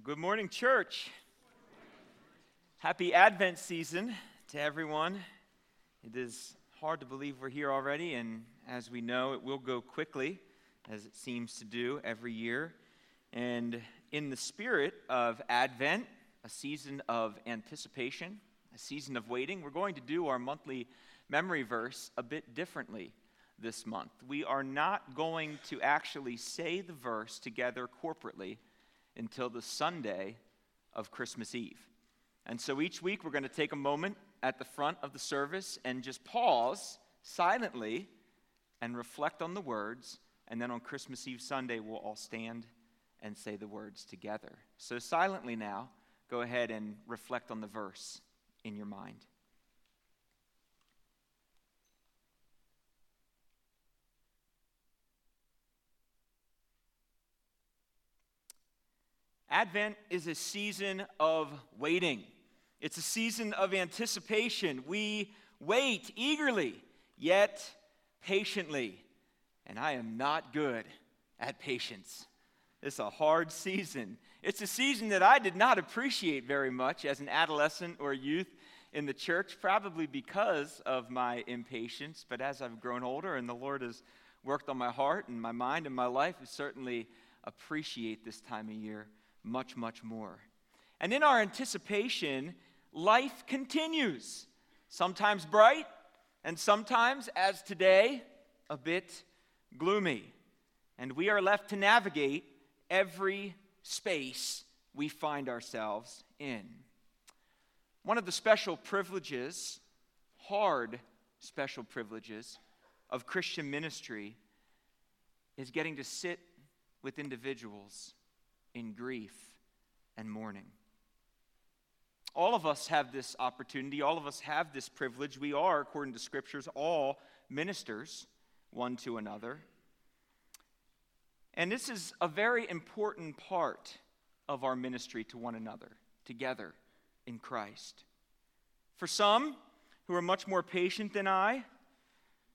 Well, good morning, church. Happy Advent season to everyone. It is hard to believe we're here already, and as we know, it will go quickly, as it seems to do every year. And in the spirit of Advent, a season of anticipation, a season of waiting, we're going to do our monthly memory verse a bit differently this month. We are not going to actually say the verse together corporately until the Sunday of Christmas Eve. And so each week we're going to take a moment at the front of the service and just pause silently and reflect on the words. And then on Christmas Eve Sunday, we'll all stand and say the words together. So, silently now, go ahead and reflect on the verse in your mind. Advent is a season of waiting. It's a season of anticipation. We wait eagerly, yet patiently. And I am not good at patience. It's a hard season. It's a season that I did not appreciate very much as an adolescent or youth in the church, probably because of my impatience. But as I've grown older and the Lord has worked on my heart and my mind and my life, I certainly appreciate this time of year much, much more. And in our anticipation, life continues, sometimes bright, and sometimes, as today, a bit gloomy. And we are left to navigate every space we find ourselves in. One of the special privileges, hard special privileges, of Christian ministry is getting to sit with individuals in grief and mourning. All of us have this opportunity. All of us have this privilege. We are, according to scriptures, all ministers one to another. And this is a very important part of our ministry to one another, together in Christ. For some who are much more patient than I,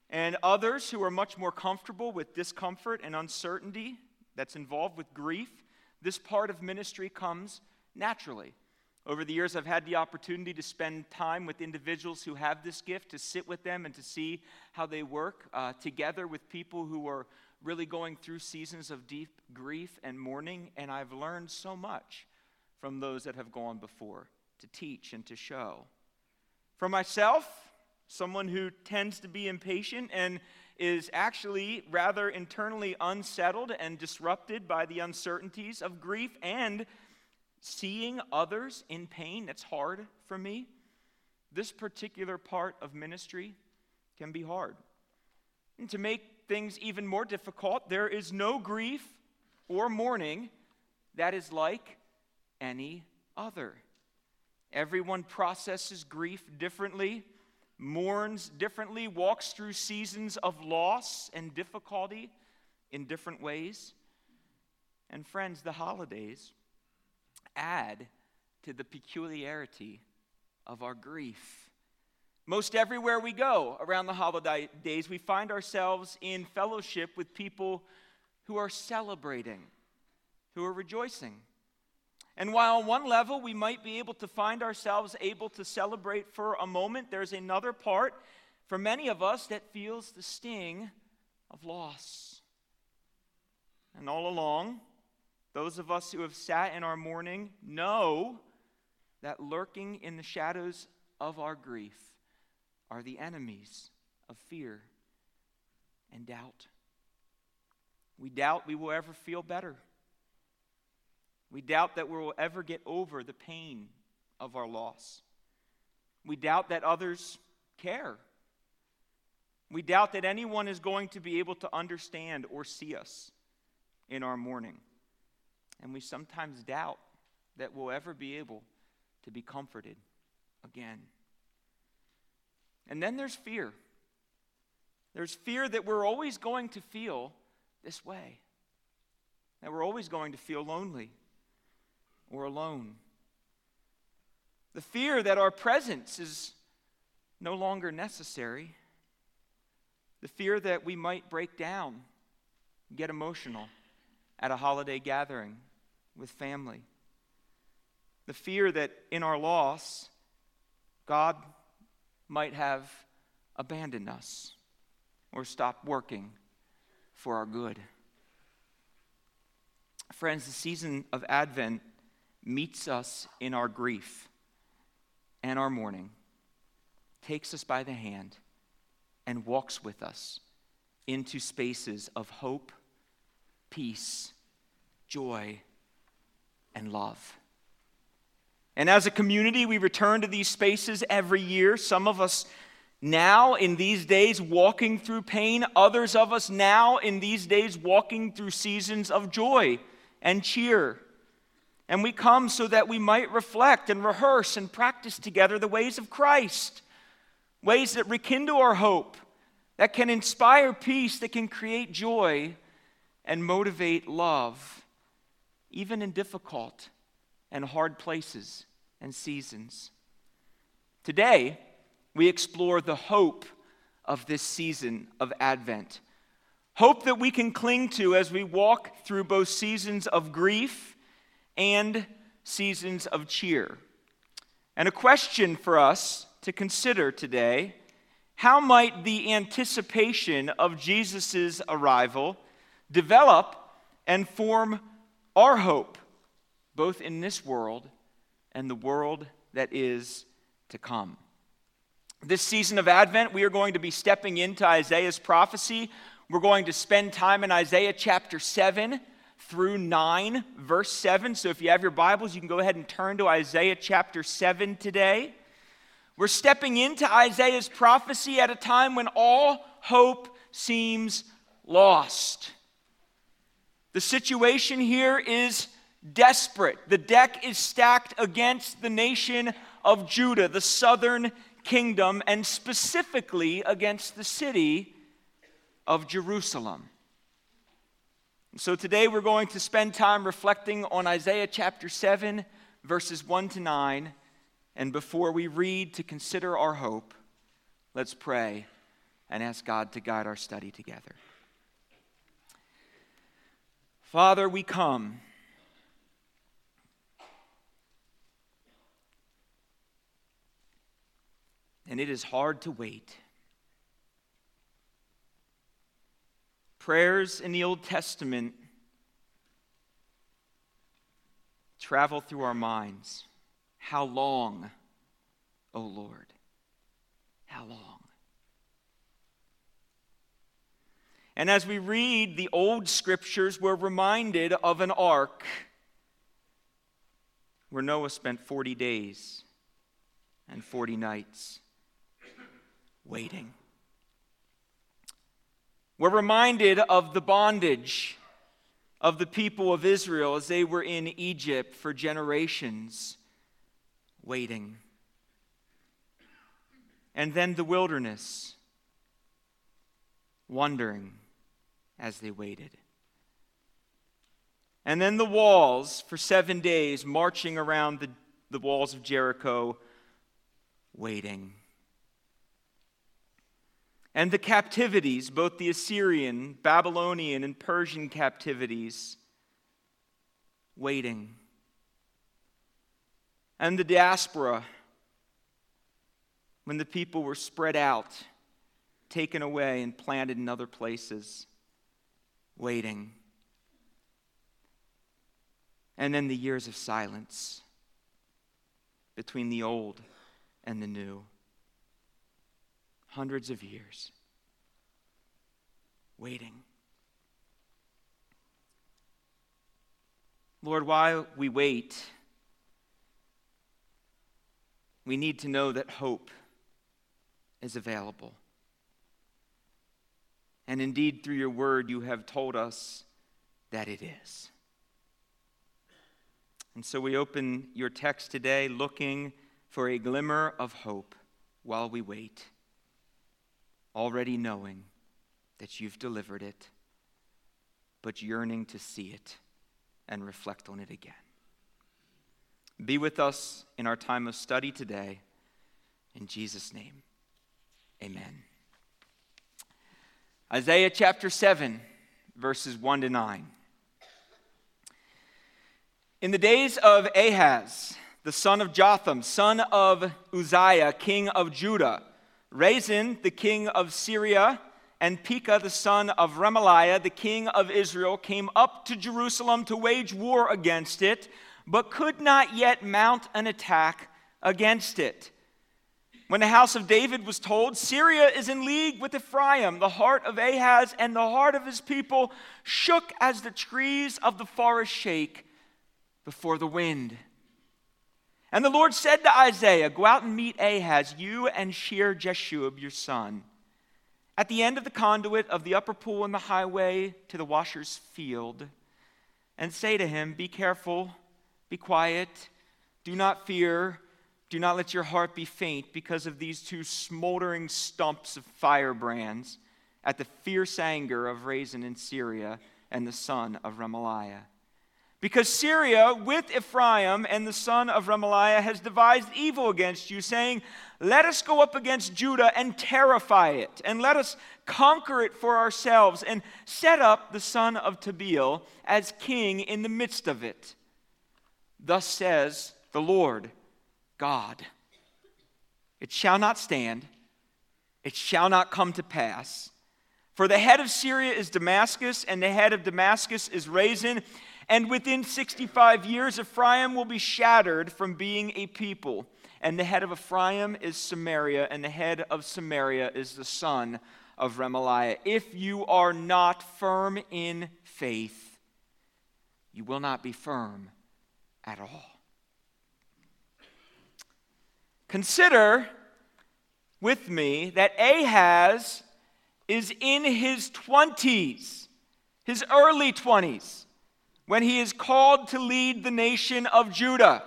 and others who are much more comfortable with discomfort and uncertainty that's involved with grief, this part of ministry comes naturally. Over the years, I've had the opportunity to spend time with individuals who have this gift, to sit with them and to see how they work uh, together with people who are really going through seasons of deep grief and mourning. And I've learned so much from those that have gone before to teach and to show. For myself, someone who tends to be impatient and is actually rather internally unsettled and disrupted by the uncertainties of grief and seeing others in pain. That's hard for me. This particular part of ministry can be hard. And to make things even more difficult, there is no grief or mourning that is like any other. Everyone processes grief differently mourns differently, walks through seasons of loss and difficulty in different ways. And friends, the holidays add to the peculiarity of our grief. Most everywhere we go around the holidays, we find ourselves in fellowship with people who are celebrating, who are rejoicing. And while on one level we might be able to find ourselves able to celebrate for a moment, there's another part for many of us that feels the sting of loss. And all along, those of us who have sat in our mourning know that lurking in the shadows of our grief are the enemies of fear and doubt. We doubt we will ever feel better. We doubt that we will ever get over the pain of our loss. We doubt that others care. We doubt that anyone is going to be able to understand or see us in our mourning. And we sometimes doubt that we'll ever be able to be comforted again. And then there's fear. There's fear that we're always going to feel this way, that we're always going to feel lonely or alone. The fear that our presence is no longer necessary. The fear that we might break down, get emotional at a holiday gathering with family. the fear that in our loss, God might have abandoned us or stopped working for our good. Friends, the season of Advent meets us in our grief and our mourning, takes us by the hand, and walks with us into spaces of hope, peace, joy, and love. And as a community, we return to these spaces every year. Some of us now in these days walking through pain, others of us now in these days walking through seasons of joy and cheer. And we come so that we might reflect and rehearse and practice together the ways of Christ, ways that rekindle our hope, that can inspire peace, that can create joy and motivate love, even in difficult and hard places and seasons. Today, we explore the hope of this season of Advent. Hope that we can cling to as we walk through both seasons of grief and seasons of cheer. And a question for us to consider today how might the anticipation of Jesus' arrival develop and form our hope, both in this world and the world that is to come? This season of Advent, we are going to be stepping into Isaiah's prophecy. We're going to spend time in Isaiah chapter 7 through 9, verse 7. So if you have your Bibles, you can go ahead and turn to Isaiah chapter 7 today. We're stepping into Isaiah's prophecy at a time when all hope seems lost. The situation here is desperate. The deck is stacked against the nation of Judah, the southern kingdom, and specifically against the city of Jerusalem. So today we're going to spend time reflecting on Isaiah chapter 7, verses 1 to 9. And before we read to consider our hope, let's pray and ask God to guide our study together. Father, we come and it is hard to wait. Prayers in the Old Testament travel through our minds. How long, O Lord? How long? And as we read the old scriptures, we're reminded of an ark where Noah spent 40 days and 40 nights waiting. We're reminded of the bondage of the people of Israel as they were in Egypt for generations, waiting. And then the wilderness, wondering as they waited. And then the walls for seven days, marching around the, the walls of Jericho, waiting and the captivities, both the Assyrian, Babylonian, and Persian captivities, waiting. And the diaspora, when the people were spread out, taken away, and planted in other places, waiting. And then the years of silence between the old and the new hundreds of years waiting. Lord, while we wait, we need to know that hope is available. And indeed, through your word, you have told us that it is. And so we open your text today looking for a glimmer of hope while we wait already knowing that you've delivered it, but yearning to see it and reflect on it again. Be with us in our time of study today. In Jesus' name, amen. Isaiah chapter 7, verses 1 to 9. In the days of Ahaz, the son of Jotham, son of Uzziah, king of Judah, Rezin, the king of Syria, and Pekah, the son of Remaliah, the king of Israel, came up to Jerusalem to wage war against it, but could not yet mount an attack against it. When the house of David was told, Syria is in league with Ephraim, the heart of Ahaz and the heart of his people shook as the trees of the forest shake before the wind. And the Lord said to Isaiah, Go out and meet Ahaz, you and Shear Jashub, your son, at the end of the conduit of the upper pool in the highway to the washer's field, and say to him, Be careful, be quiet, do not fear do not let your heart be faint because of these two smoldering stumps of firebrands at the fierce anger of Rezin in Syria and the son of Remaliah. Because Syria, with Ephraim and the son of Remaliah, has devised evil against you, saying, Let us go up against Judah and terrify it, and let us conquer it for ourselves, and set up the son of Tabeel as king in the midst of it. Thus says the Lord God. It shall not stand, it shall not come to pass. For the head of Syria is Damascus, and the head of Damascus is Rezin. And within 65 years, Ephraim will be shattered from being a people. And the head of Ephraim is Samaria, and the head of Samaria is the son of Remaliah. If you are not firm in faith, you will not be firm at all. Consider with me that Ahaz is in his 20s, his early 20s, when he is called to lead the nation of Judah.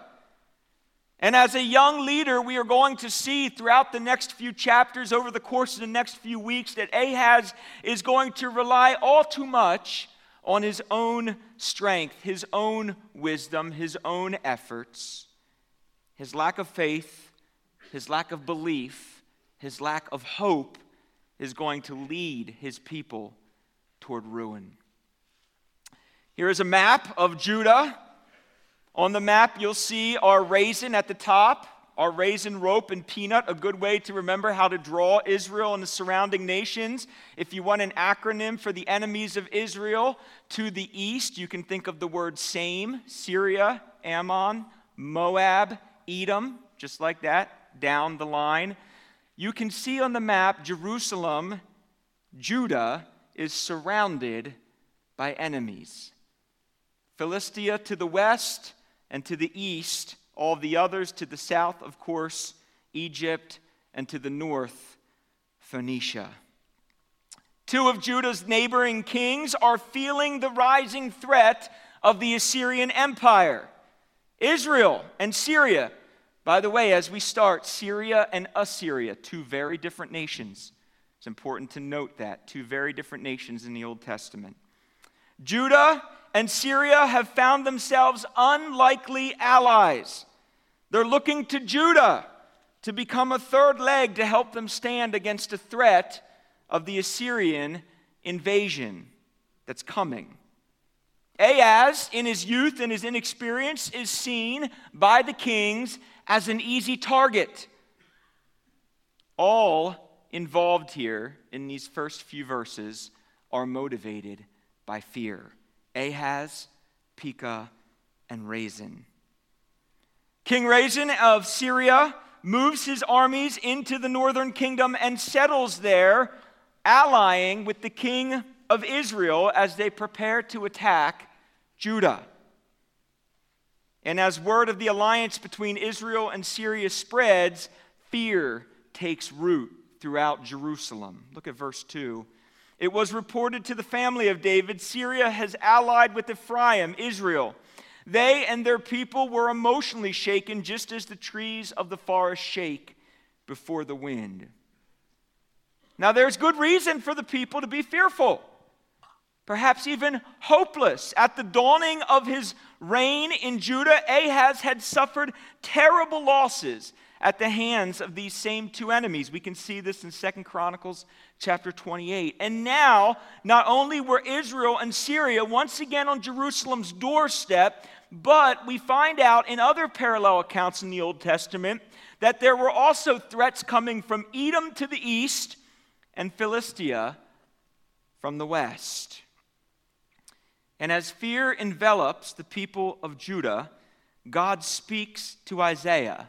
And as a young leader, we are going to see throughout the next few chapters, over the course of the next few weeks, that Ahaz is going to rely all too much on his own strength, his own wisdom, his own efforts, his lack of faith, his lack of belief, his lack of hope is going to lead his people toward ruin. Here is a map of Judah. On the map, you'll see our raisin at the top, our raisin rope and peanut, a good way to remember how to draw Israel and the surrounding nations. If you want an acronym for the enemies of Israel, to the east, you can think of the word same Syria, Ammon, Moab, Edom, just like that down the line, you can see on the map Jerusalem, Judah, is surrounded by enemies. Philistia to the west and to the east, all the others to the south, of course, Egypt, and to the north, Phoenicia. Two of Judah's neighboring kings are feeling the rising threat of the Assyrian Empire. Israel and Syria by the way, as we start, Syria and Assyria, two very different nations. It's important to note that. Two very different nations in the Old Testament. Judah and Syria have found themselves unlikely allies. They're looking to Judah to become a third leg to help them stand against a threat of the Assyrian invasion that's coming. Ahaz, in his youth and his inexperience, is seen by the kings as an easy target. All involved here in these first few verses are motivated by fear Ahaz, Pekah, and Rezin. King Rezin of Syria moves his armies into the northern kingdom and settles there, allying with the king of Israel as they prepare to attack Judah. And as word of the alliance between Israel and Syria spreads, fear takes root throughout Jerusalem. Look at verse 2. It was reported to the family of David Syria has allied with Ephraim, Israel. They and their people were emotionally shaken just as the trees of the forest shake before the wind. Now, there's good reason for the people to be fearful perhaps even hopeless. At the dawning of his reign in Judah, Ahaz had suffered terrible losses at the hands of these same two enemies. We can see this in Second Chronicles chapter 28. And now, not only were Israel and Syria once again on Jerusalem's doorstep, But we find out in other parallel accounts in the Old Testament that there were also threats coming from Edom to the east and Philistia from the west. And as fear envelops the people of Judah, God speaks to Isaiah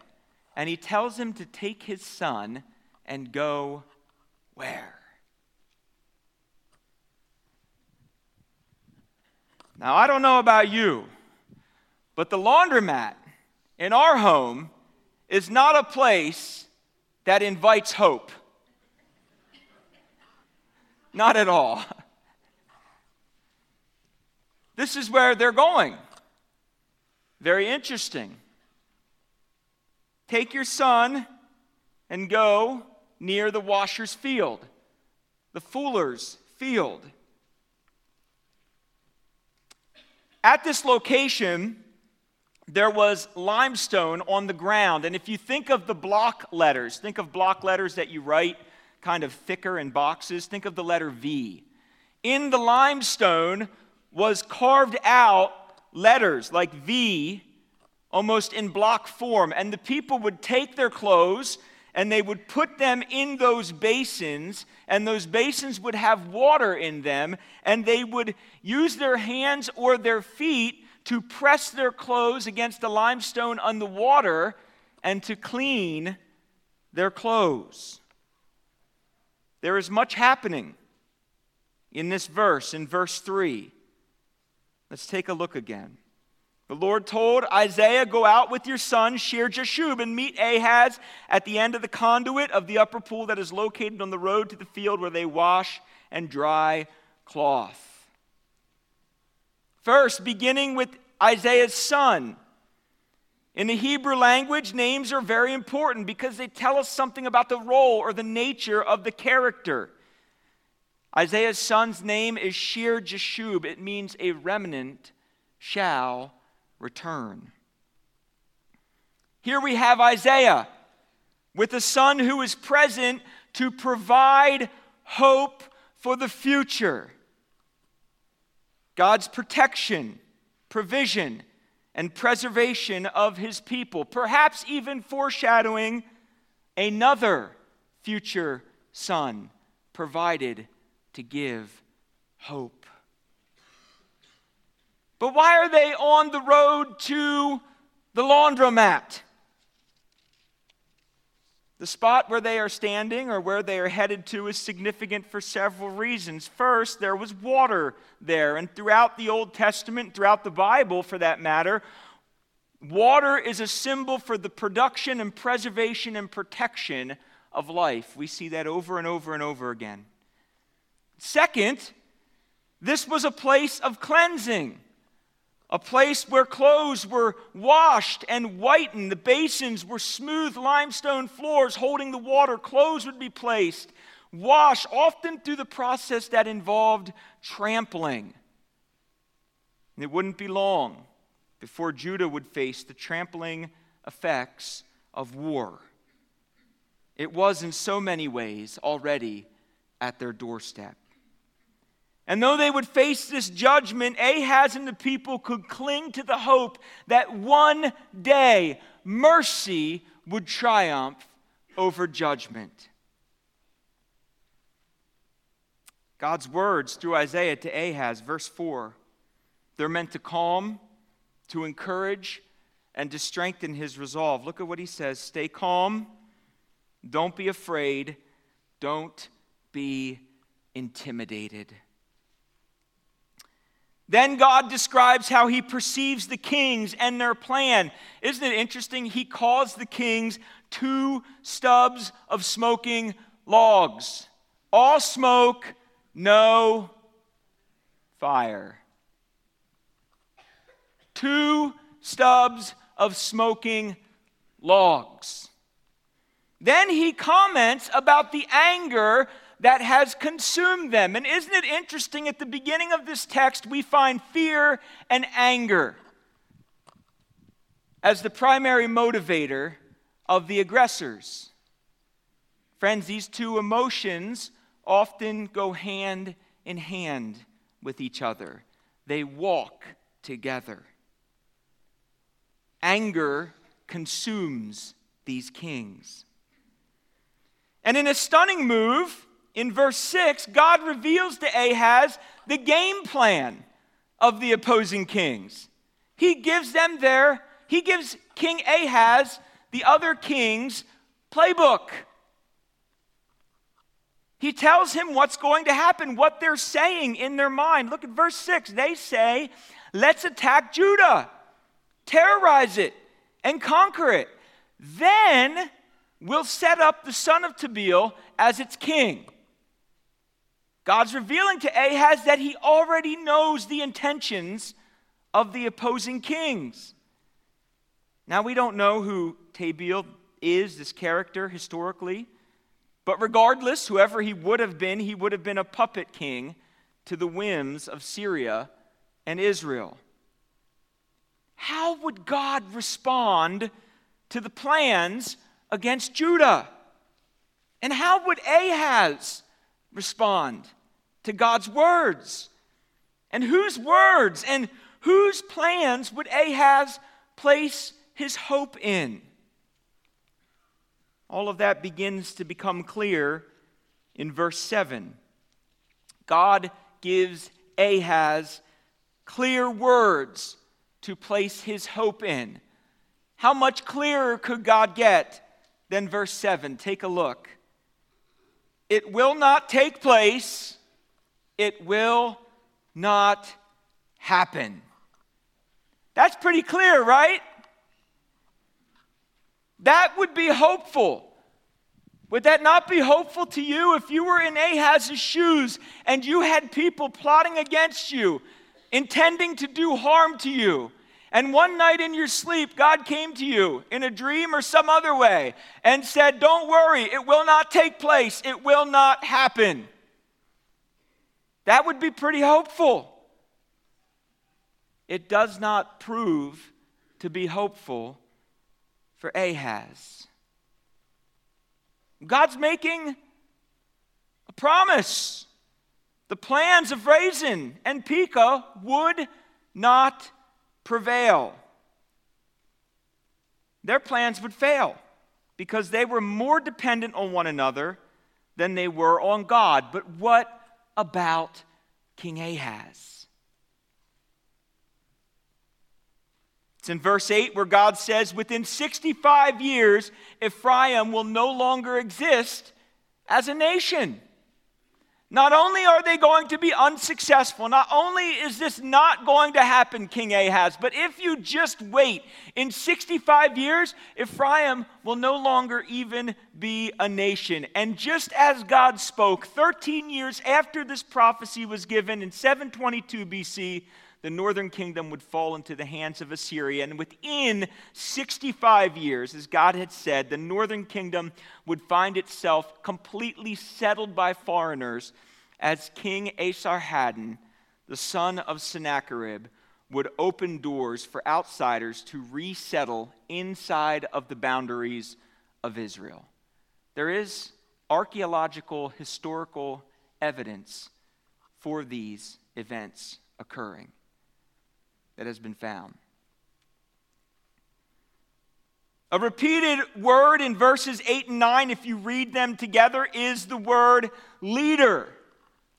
and he tells him to take his son and go where? Now, I don't know about you, but the laundromat in our home is not a place that invites hope. Not at all. This is where they're going. Very interesting. Take your son and go near the washer's field, the fuller's field. At this location, there was limestone on the ground. And if you think of the block letters, think of block letters that you write kind of thicker in boxes, think of the letter V. In the limestone was carved out letters like V, almost in block form. And the people would take their clothes and they would put them in those basins, and those basins would have water in them, and they would use their hands or their feet to press their clothes against the limestone on the water and to clean their clothes. There is much happening in this verse, in verse 3. Let's take a look again. The Lord told Isaiah, Go out with your son, Shear Jashub, and meet Ahaz at the end of the conduit of the upper pool that is located on the road to the field where they wash and dry cloth. First, beginning with Isaiah's son. In the Hebrew language, names are very important because they tell us something about the role or the nature of the character. Isaiah's son's name is Shear Jashub. It means a remnant shall return. Here we have Isaiah with a son who is present to provide hope for the future. God's protection, provision, and preservation of his people, perhaps even foreshadowing another future son provided to give hope. But why are they on the road to the laundromat? The spot where they are standing or where they are headed to is significant for several reasons. First, there was water there, and throughout the Old Testament, throughout the Bible for that matter, water is a symbol for the production and preservation and protection of life. We see that over and over and over again. Second, this was a place of cleansing a place where clothes were washed and whitened. The basins were smooth limestone floors holding the water. Clothes would be placed, washed, often through the process that involved trampling. And it wouldn't be long before Judah would face the trampling effects of war. It was, in so many ways, already at their doorstep. And though they would face this judgment, Ahaz and the people could cling to the hope that one day mercy would triumph over judgment. God's words through Isaiah to Ahaz, verse 4, they're meant to calm, to encourage, and to strengthen his resolve. Look at what he says Stay calm, don't be afraid, don't be intimidated. Then God describes how he perceives the kings and their plan. Isn't it interesting? He calls the kings two stubs of smoking logs. All smoke, no fire. Two stubs of smoking logs. Then he comments about the anger that has consumed them. And isn't it interesting? At the beginning of this text, we find fear and anger as the primary motivator of the aggressors. Friends, these two emotions often go hand in hand with each other, they walk together. anger consumes these kings. And in a stunning move, in verse 6, God reveals to Ahaz the game plan of the opposing kings. He gives them their, he gives King Ahaz, the other kings, playbook. He tells him what's going to happen, what they're saying in their mind. Look at verse 6. They say, Let's attack Judah, terrorize it, and conquer it. Then we'll set up the son of Tabeel as its king. God's revealing to Ahaz that he already knows the intentions of the opposing kings. Now, we don't know who Tabeel is, this character, historically. But regardless, whoever he would have been, he would have been a puppet king to the whims of Syria and Israel. How would God respond to the plans against Judah? And how would Ahaz respond to God's words? And whose words and whose plans would Ahaz place his hope in? All of that begins to become clear in verse 7. God gives Ahaz clear words to place his hope in. How much clearer could God get than verse 7? Take a look. It will not take place, it will not happen. That's pretty clear, right? That would be hopeful. Would that not be hopeful to you if you were in Ahaz's shoes and you had people plotting against you, intending to do harm to you? And one night in your sleep, God came to you in a dream or some other way and said, Don't worry, it will not take place, it will not happen. That would be pretty hopeful. It does not prove to be hopeful for Ahaz. God's making a promise. The plans of Rezin and Pekah would not prevail. Their plans would fail because they were more dependent on one another than they were on God. But what about King Ahaz? It's in verse 8 where God says, Within 65 years, Ephraim will no longer exist as a nation. Not only are they going to be unsuccessful, not only is this not going to happen, King Ahaz, but if you just wait, in 65 years, Ephraim will no longer even be a nation. And just as God spoke, 13 years after this prophecy was given in 722 BC, the northern kingdom would fall into the hands of Assyria. And within 65 years, as God had said, the northern kingdom would find itself completely settled by foreigners as King Esarhaddon, the son of Sennacherib, would open doors for outsiders to resettle inside of the boundaries of Israel. There is archaeological, historical evidence for these events occurring that has been found. A repeated word in verses 8 and 9, if you read them together, is the word leader.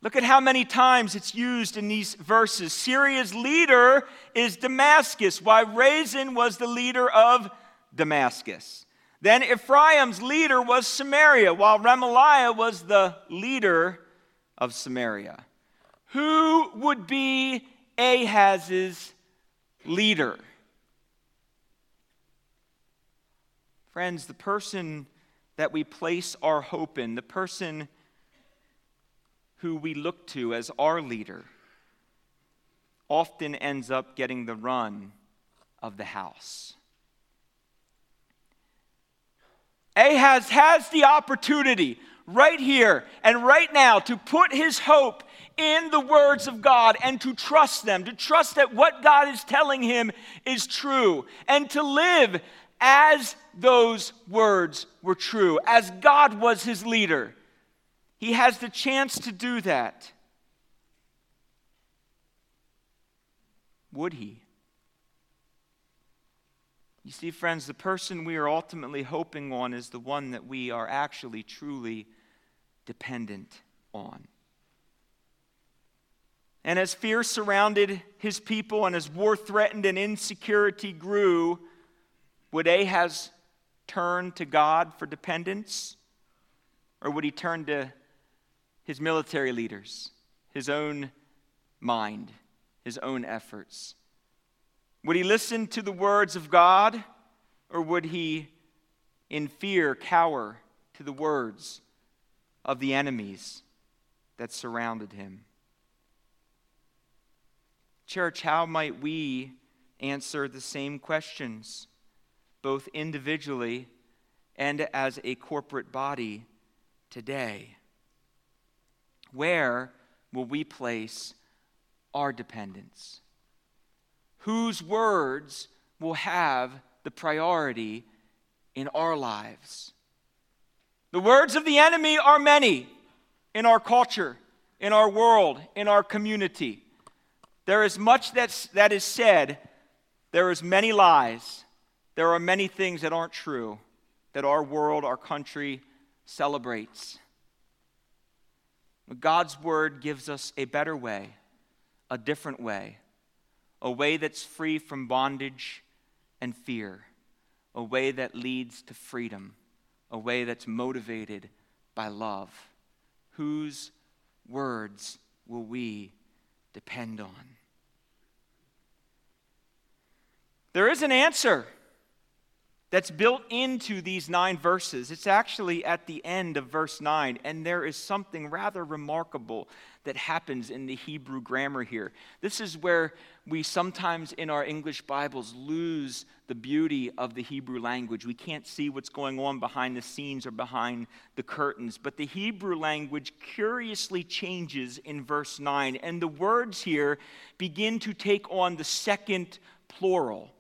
Look at how many times it's used in these verses. Syria's leader is Damascus, while Rezin was the leader of Damascus. Then Ephraim's leader was Samaria, while Remaliah was the leader of Samaria. Who would be Ahaz's leader. Friends, the person that we place our hope in, the person who we look to as our leader, often ends up getting the run of the house. Ahaz has the opportunity right here and right now to put his hope in the words of God and to trust them, to trust that what God is telling him is true, and to live as those words were true, as God was his leader. He has the chance to do that. Would he? You see, friends, the person we are ultimately hoping on is the one that we are actually truly dependent on. And as fear surrounded his people and as war threatened and insecurity grew, would Ahaz turn to God for dependence? Or would he turn to his military leaders, his own mind, his own efforts? Would he listen to the words of God? Or would he, in fear, cower to the words of the enemies that surrounded him? Church, how might we answer the same questions, both individually and as a corporate body today? Where will we place our dependence? Whose words will have the priority in our lives? The words of the enemy are many in our culture, in our world, in our community. There is much that's, that is said. There is many lies. There are many things that aren't true that our world, our country celebrates. God's word gives us a better way, a different way, a way that's free from bondage and fear, a way that leads to freedom, a way that's motivated by love. Whose words will we depend on? There is an answer that's built into these nine verses. It's actually at the end of verse 9, and there is something rather remarkable that happens in the Hebrew grammar here. This is where we sometimes in our English Bibles lose the beauty of the Hebrew language. We can't see what's going on behind the scenes or behind the curtains. But the Hebrew language curiously changes in verse 9, and the words here begin to take on the second plural.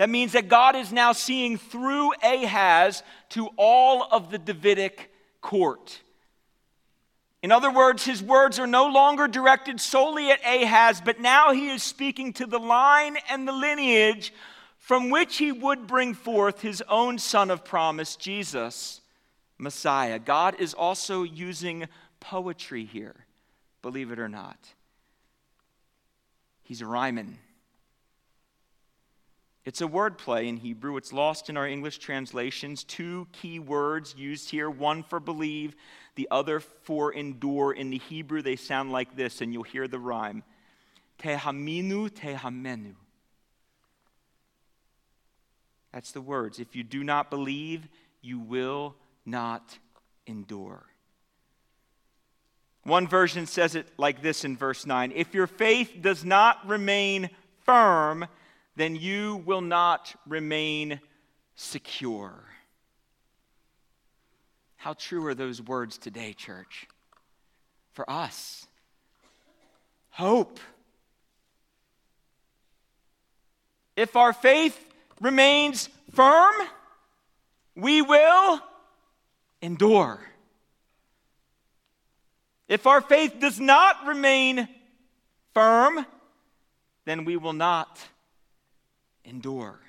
That means that God is now seeing through Ahaz to all of the Davidic court. In other words, his words are no longer directed solely at Ahaz, but now he is speaking to the line and the lineage from which he would bring forth his own son of promise, Jesus, Messiah. God is also using poetry here, believe it or not. He's rhyming. It's a wordplay in Hebrew. It's lost in our English translations. Two key words used here one for believe, the other for endure. In the Hebrew, they sound like this, and you'll hear the rhyme Tehaminu, tehamenu. That's the words. If you do not believe, you will not endure. One version says it like this in verse 9 If your faith does not remain firm, then you will not remain secure. How true are those words today, church? For us, hope. If our faith remains firm, we will endure. If our faith does not remain firm, then we will not endure.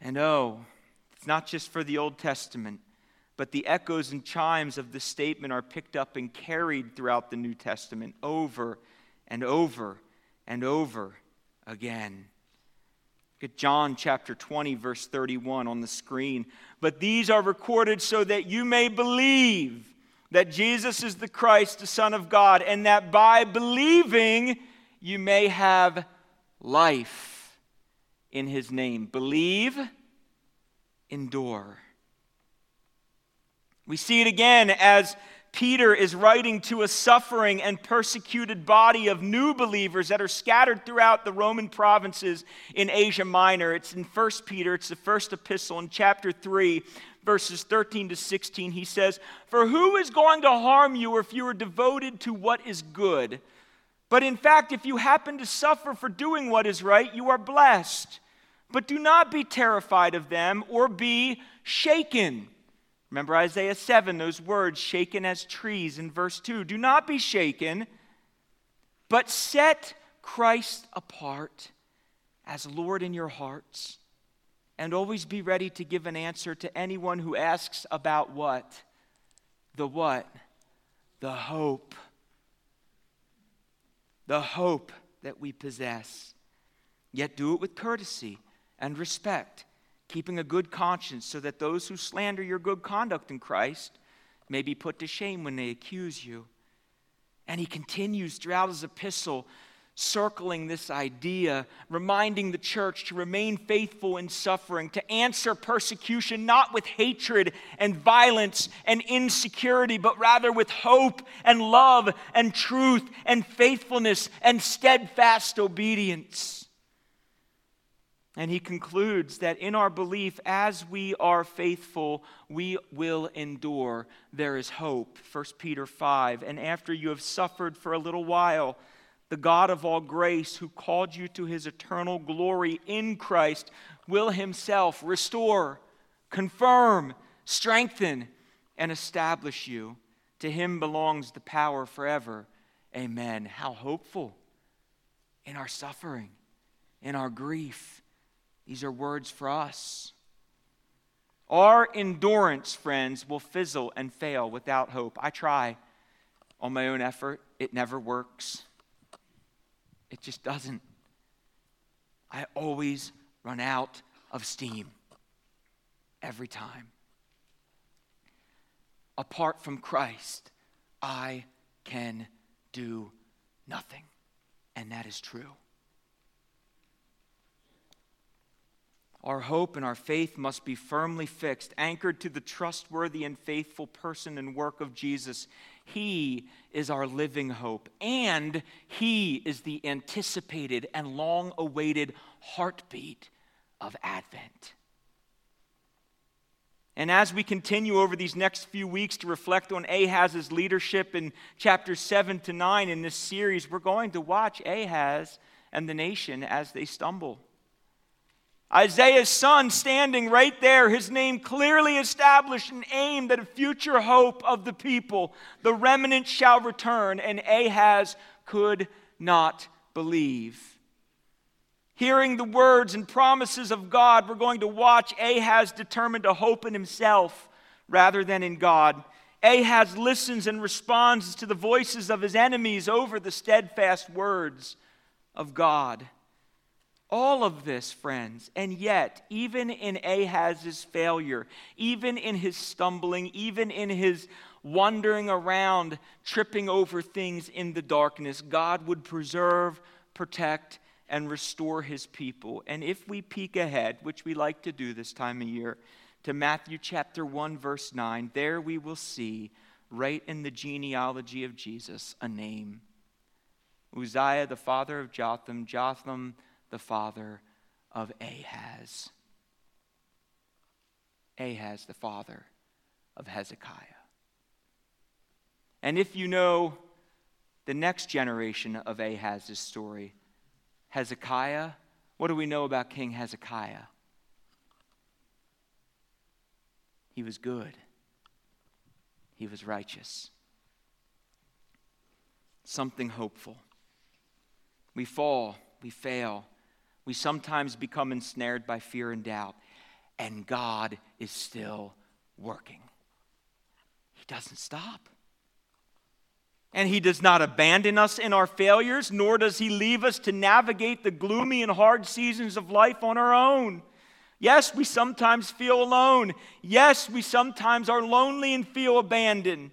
And oh, it's not just for the Old Testament, but the echoes and chimes of the statement are picked up and carried throughout the New Testament over and over and over again. Look at John chapter 20, verse 31 on the screen. But these are recorded so that you may believe that Jesus is the Christ, the Son of God, and that by believing you may have life in his name. Believe, endure. We see it again as Peter is writing to a suffering and persecuted body of new believers that are scattered throughout the Roman provinces in Asia Minor. It's in 1 Peter, it's the first epistle in chapter 3, verses 13 to 16. He says, For who is going to harm you if you are devoted to what is good? But in fact, if you happen to suffer for doing what is right, you are blessed. But do not be terrified of them or be shaken. Remember Isaiah 7, those words, shaken as trees in verse 2. Do not be shaken, but set Christ apart as Lord in your hearts. And always be ready to give an answer to anyone who asks about what? The what? The hope. The hope that we possess. Yet do it with courtesy and respect, keeping a good conscience, so that those who slander your good conduct in Christ may be put to shame when they accuse you. And he continues throughout his epistle circling this idea, reminding the church to remain faithful in suffering, to answer persecution not with hatred and violence and insecurity, but rather with hope and love and truth and faithfulness and steadfast obedience. And he concludes that in our belief, as we are faithful, we will endure. There is hope. 1 Peter 5. And after you have suffered for a little while, the God of all grace, who called you to his eternal glory in Christ, will himself restore, confirm, strengthen, and establish you. To him belongs the power forever. Amen. How hopeful in our suffering, in our grief. These are words for us. Our endurance, friends, will fizzle and fail without hope. I try on my own effort, it never works. It just doesn't. I always run out of steam every time. Apart from Christ, I can do nothing. And that is true. Our hope and our faith must be firmly fixed, anchored to the trustworthy and faithful person and work of Jesus. He is our living hope, and He is the anticipated and long awaited heartbeat of Advent. And as we continue over these next few weeks to reflect on Ahaz's leadership in chapters 7 to 9 in this series, we're going to watch Ahaz and the nation as they stumble. Isaiah's son standing right there, his name clearly established and aimed at a future hope of the people. The remnant shall return, and Ahaz could not believe. Hearing the words and promises of God, we're going to watch Ahaz determined to hope in himself rather than in God. Ahaz listens and responds to the voices of his enemies over the steadfast words of God. All of this, friends, and yet, even in Ahaz's failure, even in his stumbling, even in his wandering around, tripping over things in the darkness, God would preserve, protect, and restore his people. And if we peek ahead, which we like to do this time of year, to Matthew chapter 1, verse 9, there we will see, right in the genealogy of Jesus, a name Uzziah, the father of Jotham, Jotham, the father of Ahaz. Ahaz, the father of Hezekiah. And if you know the next generation of Ahaz's story, Hezekiah, what do we know about King Hezekiah? He was good, he was righteous, something hopeful. We fall, we fail, we sometimes become ensnared by fear and doubt, and God is still working. He doesn't stop. And He does not abandon us in our failures, nor does He leave us to navigate the gloomy and hard seasons of life on our own. Yes, we sometimes feel alone. Yes, we sometimes are lonely and feel abandoned.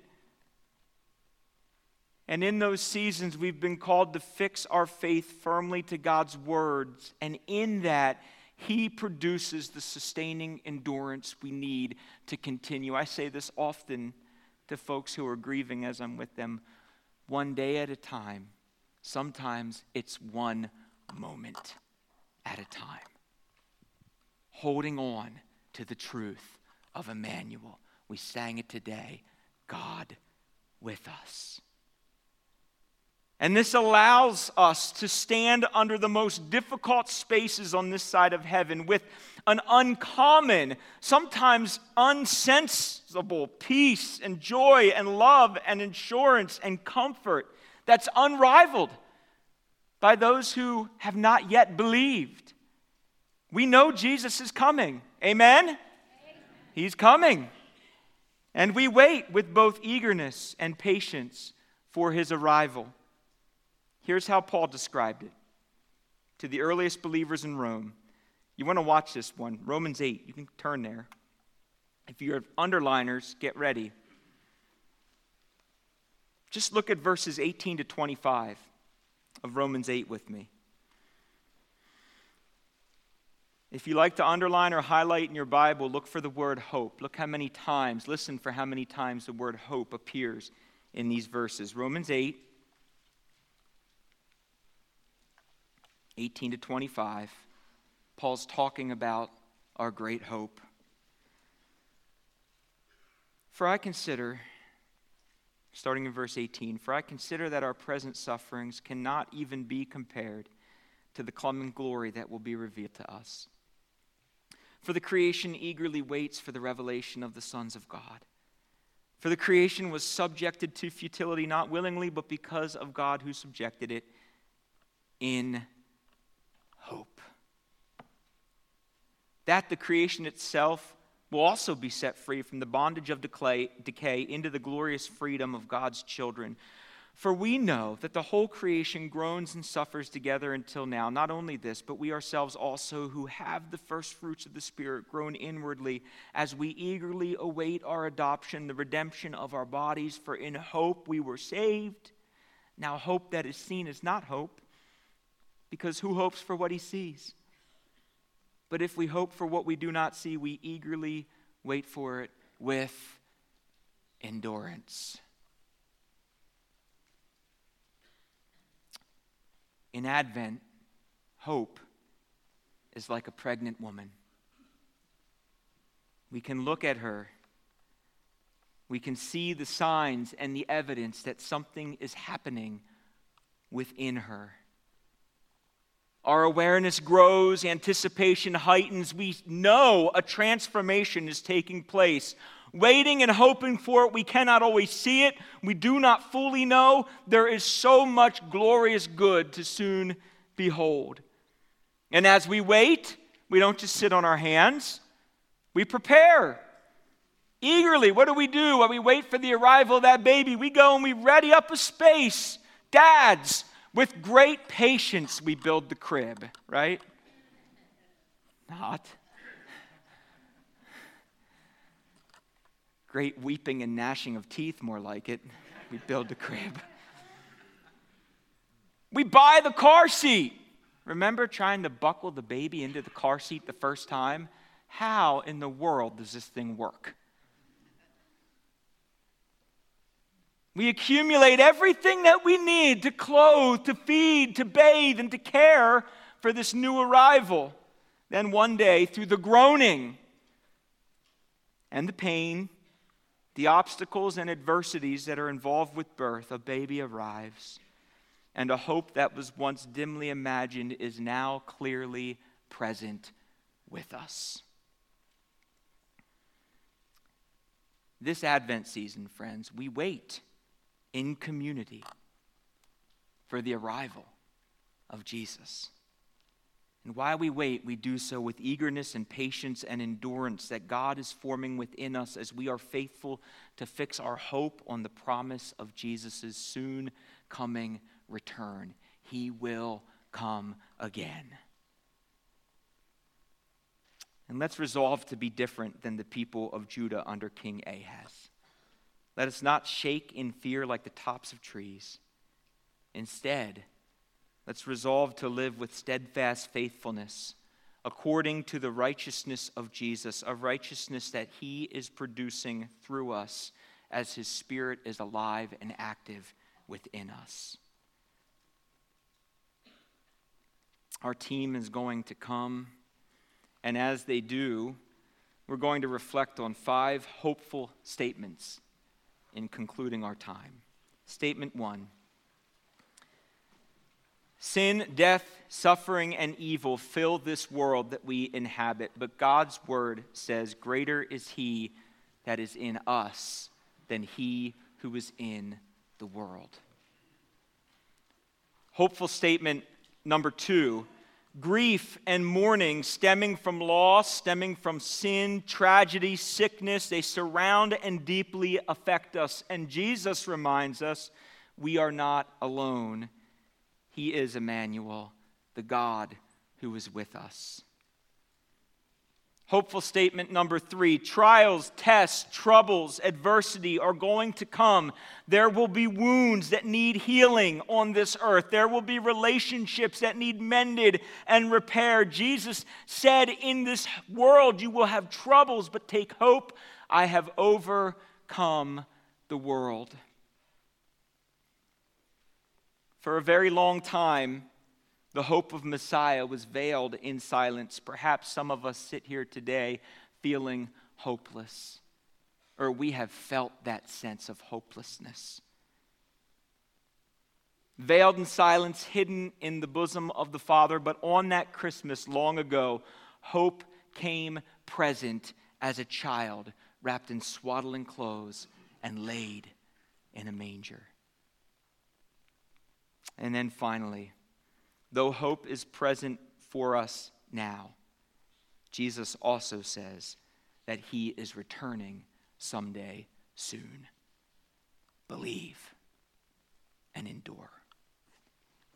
And in those seasons, we've been called to fix our faith firmly to God's words. And in that, He produces the sustaining endurance we need to continue. I say this often to folks who are grieving as I'm with them one day at a time. Sometimes it's one moment at a time. Holding on to the truth of Emmanuel. We sang it today God with us. And this allows us to stand under the most difficult spaces on this side of heaven with an uncommon, sometimes unsensible peace and joy and love and assurance and comfort that's unrivaled by those who have not yet believed. We know Jesus is coming. Amen? Amen? He's coming. And we wait with both eagerness and patience for his arrival. Here's how Paul described it to the earliest believers in Rome. You want to watch this one, Romans 8. You can turn there. If you're underliners, get ready. Just look at verses 18 to 25 of Romans 8 with me. If you like to underline or highlight in your Bible, look for the word hope. Look how many times, listen for how many times the word hope appears in these verses. Romans 8, 18 to 25. Paul's talking about our great hope. For I consider, starting in verse 18, for I consider that our present sufferings cannot even be compared to the coming glory that will be revealed to us. For the creation eagerly waits for the revelation of the sons of God. For the creation was subjected to futility not willingly, but because of God who subjected it in hope. That the creation itself will also be set free from the bondage of decay, into the glorious freedom of God's children. For we know that the whole creation groans and suffers together until now. Not only this, but we ourselves also, who have the first fruits of the Spirit, groan inwardly as we eagerly await our adoption, the redemption of our bodies. For in hope we were saved. Now, hope that is seen is not hope, because who hopes for what he sees? But if we hope for what we do not see, we eagerly wait for it with endurance. In Advent, hope is like a pregnant woman. We can look at her. We can see the signs and the evidence that something is happening within her. Our awareness grows, anticipation heightens. We know a transformation is taking place waiting and hoping for it. We cannot always see it. We do not fully know. There is so much glorious good to soon behold. And as we wait, we don't just sit on our hands, we prepare eagerly. What do we do while we wait for the arrival of that baby? We go and we ready up a space. Dads, with great patience, we build the crib, right? Not. Great weeping and gnashing of teeth, more like it. We build the crib. We buy the car seat. Remember trying to buckle the baby into the car seat the first time? How in the world does this thing work? We accumulate everything that we need to clothe, to feed, to bathe, and to care for this new arrival. Then one day, through the groaning and the pain the obstacles and adversities that are involved with birth, a baby arrives, and a hope that was once dimly imagined is now clearly present with us. This Advent season, friends, we wait in community for the arrival of Jesus. And while we wait, we do so with eagerness and patience and endurance that God is forming within us as we are faithful to fix our hope on the promise of Jesus' soon coming return. He will come again. And let's resolve to be different than the people of Judah under King Ahaz. Let us not shake in fear like the tops of trees. Instead, Let's resolve to live with steadfast faithfulness according to the righteousness of Jesus, a righteousness that he is producing through us as his spirit is alive and active within us. Our team is going to come, and as they do, we're going to reflect on five hopeful statements in concluding our time. Statement one Sin, death, suffering, and evil fill this world that we inhabit, but God's word says, Greater is he that is in us than he who is in the world. Hopeful statement number two grief and mourning stemming from loss, stemming from sin, tragedy, sickness, they surround and deeply affect us. And Jesus reminds us we are not alone. He is Emmanuel, the God who is with us. Hopeful statement number three trials, tests, troubles, adversity are going to come. There will be wounds that need healing on this earth. There will be relationships that need mended and repaired. Jesus said, In this world you will have troubles, but take hope. I have overcome the world. For a very long time, the hope of Messiah was veiled in silence. Perhaps some of us sit here today feeling hopeless, or we have felt that sense of hopelessness. Veiled in silence, hidden in the bosom of the Father, but on that Christmas long ago, hope came present as a child wrapped in swaddling clothes and laid in a manger. And then finally, though hope is present for us now, Jesus also says that he is returning someday soon. Believe and endure.